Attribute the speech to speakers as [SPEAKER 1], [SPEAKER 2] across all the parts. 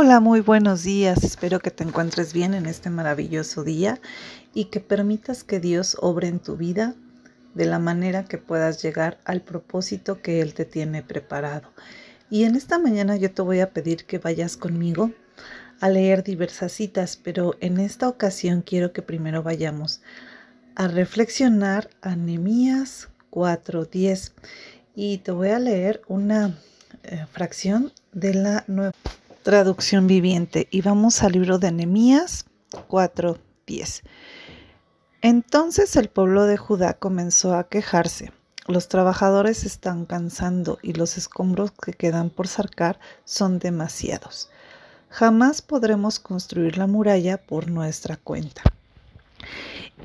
[SPEAKER 1] Hola, muy buenos días. Espero que te encuentres bien en este maravilloso día y que permitas que Dios obre en tu vida de la manera que puedas llegar al propósito que Él te tiene preparado. Y en esta mañana yo te voy a pedir que vayas conmigo a leer diversas citas, pero en esta ocasión quiero que primero vayamos a reflexionar a Nehemías 4:10 y te voy a leer una eh, fracción de la nueva traducción viviente y vamos al libro de Nehemías 4:10. Entonces el pueblo de Judá comenzó a quejarse. Los trabajadores están cansando y los escombros que quedan por sacar son demasiados. Jamás podremos construir la muralla por nuestra cuenta.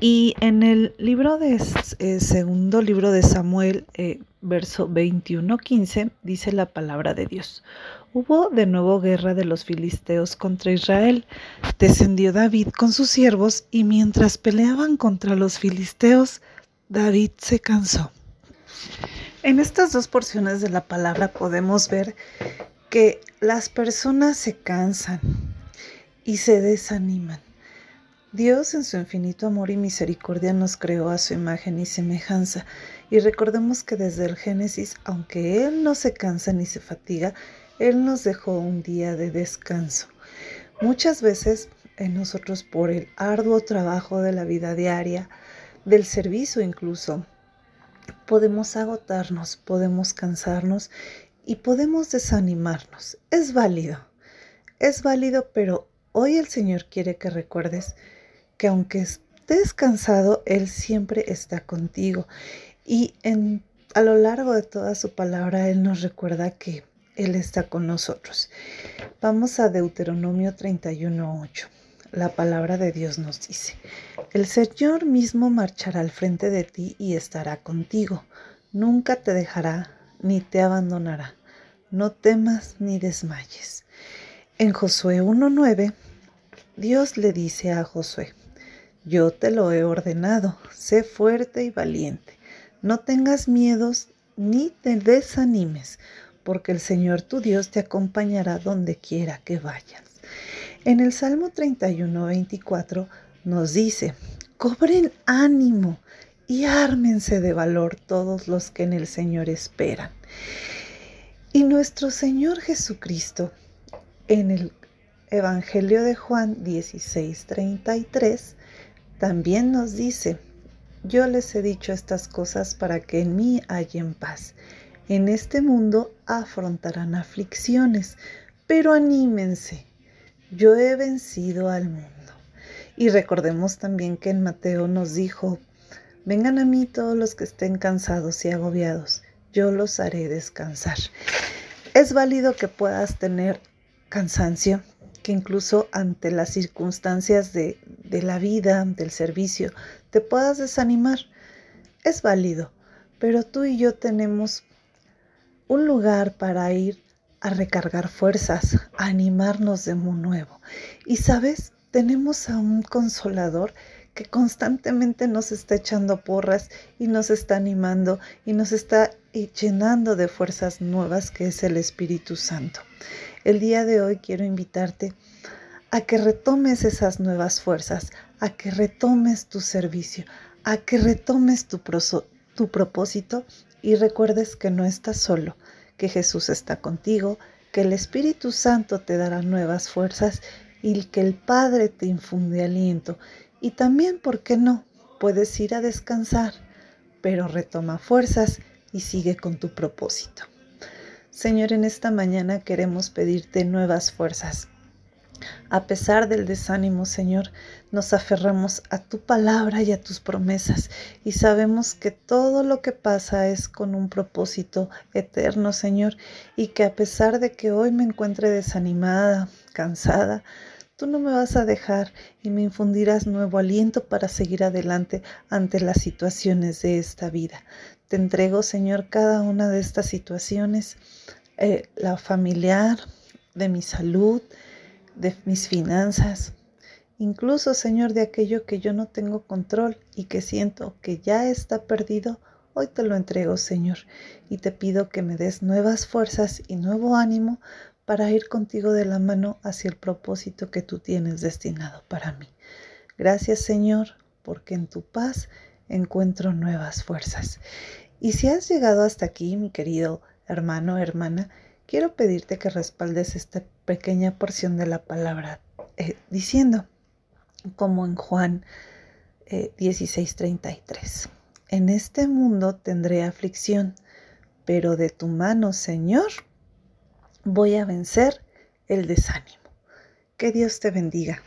[SPEAKER 1] Y en el libro de eh, segundo libro de Samuel, eh, verso 21-15, dice la palabra de Dios. Hubo de nuevo guerra de los filisteos contra Israel. Descendió David con sus siervos y mientras peleaban contra los filisteos, David se cansó. En estas dos porciones de la palabra podemos ver que las personas se cansan y se desaniman. Dios en su infinito amor y misericordia nos creó a su imagen y semejanza y recordemos que desde el Génesis, aunque Él no se cansa ni se fatiga, Él nos dejó un día de descanso. Muchas veces en nosotros por el arduo trabajo de la vida diaria, del servicio incluso, podemos agotarnos, podemos cansarnos y podemos desanimarnos. Es válido, es válido, pero hoy el Señor quiere que recuerdes que aunque estés cansado, Él siempre está contigo. Y en, a lo largo de toda su palabra, Él nos recuerda que Él está con nosotros. Vamos a Deuteronomio 31.8. La palabra de Dios nos dice, el Señor mismo marchará al frente de ti y estará contigo. Nunca te dejará ni te abandonará. No temas ni desmayes. En Josué 1.9, Dios le dice a Josué, yo te lo he ordenado, sé fuerte y valiente. No tengas miedos ni te desanimes, porque el Señor tu Dios te acompañará donde quiera que vayas. En el Salmo 31, 24 nos dice, cobren ánimo y ármense de valor todos los que en el Señor esperan. Y nuestro Señor Jesucristo, en el Evangelio de Juan 16, 33, también nos dice, yo les he dicho estas cosas para que en mí hallen paz. En este mundo afrontarán aflicciones, pero anímense, yo he vencido al mundo. Y recordemos también que en Mateo nos dijo, vengan a mí todos los que estén cansados y agobiados, yo los haré descansar. Es válido que puedas tener cansancio, que incluso ante las circunstancias de, la vida, del servicio, te puedas desanimar. Es válido, pero tú y yo tenemos un lugar para ir a recargar fuerzas, a animarnos de nuevo. Y sabes, tenemos a un consolador que constantemente nos está echando porras y nos está animando y nos está llenando de fuerzas nuevas que es el Espíritu Santo. El día de hoy quiero invitarte a que retomes esas nuevas fuerzas, a que retomes tu servicio, a que retomes tu, tu propósito y recuerdes que no estás solo, que Jesús está contigo, que el Espíritu Santo te dará nuevas fuerzas y que el Padre te infunde aliento. Y también, ¿por qué no? Puedes ir a descansar, pero retoma fuerzas y sigue con tu propósito. Señor, en esta mañana queremos pedirte nuevas fuerzas. A pesar del desánimo, Señor, nos aferramos a tu palabra y a tus promesas y sabemos que todo lo que pasa es con un propósito eterno, Señor, y que a pesar de que hoy me encuentre desanimada, cansada, tú no me vas a dejar y me infundirás nuevo aliento para seguir adelante ante las situaciones de esta vida. Te entrego, Señor, cada una de estas situaciones, eh, la familiar, de mi salud, de mis finanzas, incluso, Señor, de aquello que yo no tengo control y que siento que ya está perdido. Hoy te lo entrego, Señor, y te pido que me des nuevas fuerzas y nuevo ánimo para ir contigo de la mano hacia el propósito que tú tienes destinado para mí. Gracias Señor, porque en tu paz encuentro nuevas fuerzas. Y si has llegado hasta aquí, mi querido hermano, hermana, quiero pedirte que respaldes esta pequeña porción de la palabra eh, diciendo, como en Juan 16:33, eh, en este mundo tendré aflicción, pero de tu mano, Señor, voy a vencer el desánimo. Que Dios te bendiga.